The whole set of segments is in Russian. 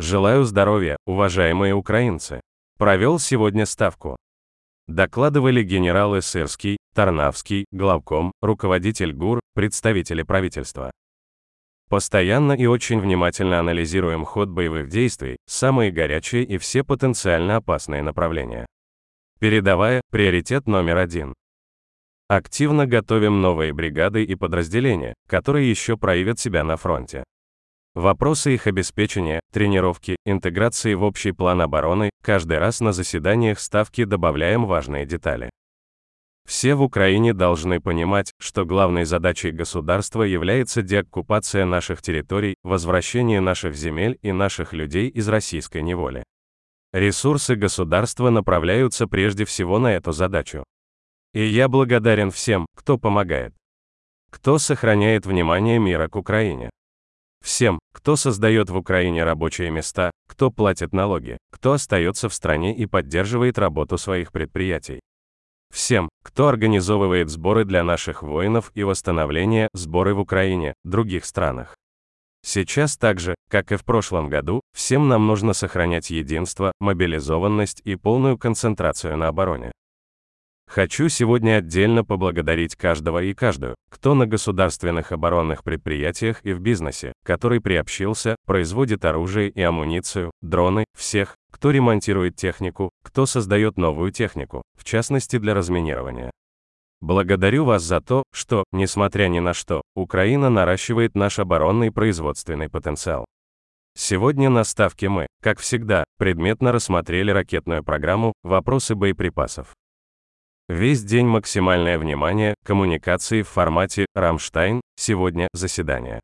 Желаю здоровья, уважаемые украинцы. Провел сегодня ставку. Докладывали генералы Сырский, Тарнавский, главком, руководитель ГУР, представители правительства. Постоянно и очень внимательно анализируем ход боевых действий, самые горячие и все потенциально опасные направления. Передовая – приоритет номер один. Активно готовим новые бригады и подразделения, которые еще проявят себя на фронте. Вопросы их обеспечения, тренировки, интеграции в общий план обороны, каждый раз на заседаниях ставки добавляем важные детали. Все в Украине должны понимать, что главной задачей государства является деоккупация наших территорий, возвращение наших земель и наших людей из российской неволи. Ресурсы государства направляются прежде всего на эту задачу. И я благодарен всем, кто помогает. Кто сохраняет внимание мира к Украине. Всем, кто создает в Украине рабочие места, кто платит налоги, кто остается в стране и поддерживает работу своих предприятий. Всем, кто организовывает сборы для наших воинов и восстановление сборы в Украине, других странах. Сейчас так же, как и в прошлом году, всем нам нужно сохранять единство, мобилизованность и полную концентрацию на обороне. Хочу сегодня отдельно поблагодарить каждого и каждую, кто на государственных оборонных предприятиях и в бизнесе, который приобщился, производит оружие и амуницию, дроны, всех, кто ремонтирует технику, кто создает новую технику, в частности для разминирования. Благодарю вас за то, что, несмотря ни на что, Украина наращивает наш оборонный производственный потенциал. Сегодня на ставке мы, как всегда, предметно рассмотрели ракетную программу, вопросы боеприпасов. Весь день максимальное внимание, коммуникации в формате «Рамштайн», сегодня заседание.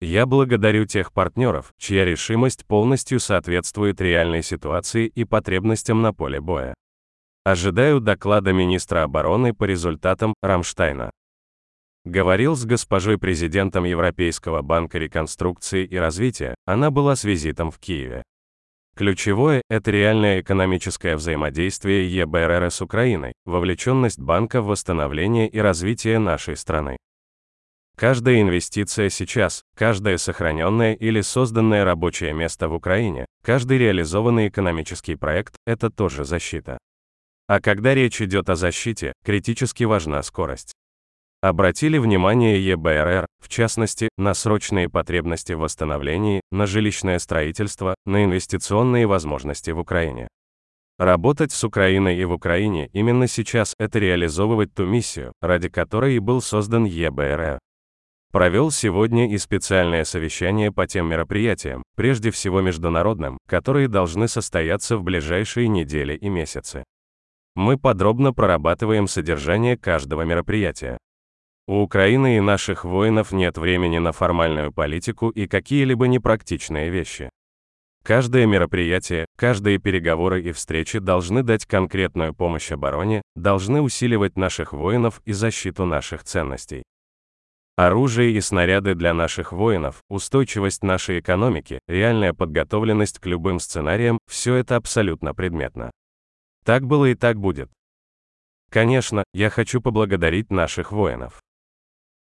Я благодарю тех партнеров, чья решимость полностью соответствует реальной ситуации и потребностям на поле боя. Ожидаю доклада министра обороны по результатам Рамштайна. Говорил с госпожой президентом Европейского банка реконструкции и развития, она была с визитом в Киеве. Ключевое – это реальное экономическое взаимодействие ЕБРР с Украиной, вовлеченность банка в восстановление и развитие нашей страны. Каждая инвестиция сейчас, каждое сохраненное или созданное рабочее место в Украине, каждый реализованный экономический проект – это тоже защита. А когда речь идет о защите, критически важна скорость обратили внимание ЕБРР, в частности, на срочные потребности в восстановлении, на жилищное строительство, на инвестиционные возможности в Украине. Работать с Украиной и в Украине именно сейчас – это реализовывать ту миссию, ради которой и был создан ЕБРР. Провел сегодня и специальное совещание по тем мероприятиям, прежде всего международным, которые должны состояться в ближайшие недели и месяцы. Мы подробно прорабатываем содержание каждого мероприятия. У Украины и наших воинов нет времени на формальную политику и какие-либо непрактичные вещи. Каждое мероприятие, каждые переговоры и встречи должны дать конкретную помощь обороне, должны усиливать наших воинов и защиту наших ценностей. Оружие и снаряды для наших воинов, устойчивость нашей экономики, реальная подготовленность к любым сценариям – все это абсолютно предметно. Так было и так будет. Конечно, я хочу поблагодарить наших воинов.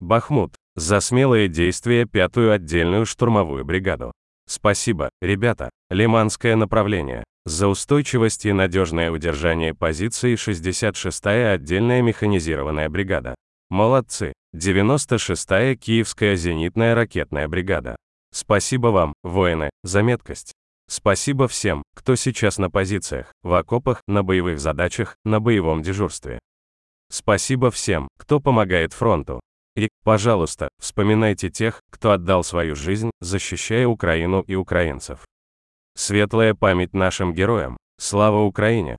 Бахмут. За смелые действия пятую отдельную штурмовую бригаду. Спасибо, ребята. Лиманское направление. За устойчивость и надежное удержание позиции 66-я отдельная механизированная бригада. Молодцы. 96-я Киевская зенитная ракетная бригада. Спасибо вам, воины, за меткость. Спасибо всем, кто сейчас на позициях, в окопах, на боевых задачах, на боевом дежурстве. Спасибо всем, кто помогает фронту, и, пожалуйста, вспоминайте тех, кто отдал свою жизнь, защищая Украину и украинцев. Светлая память нашим героям. Слава Украине!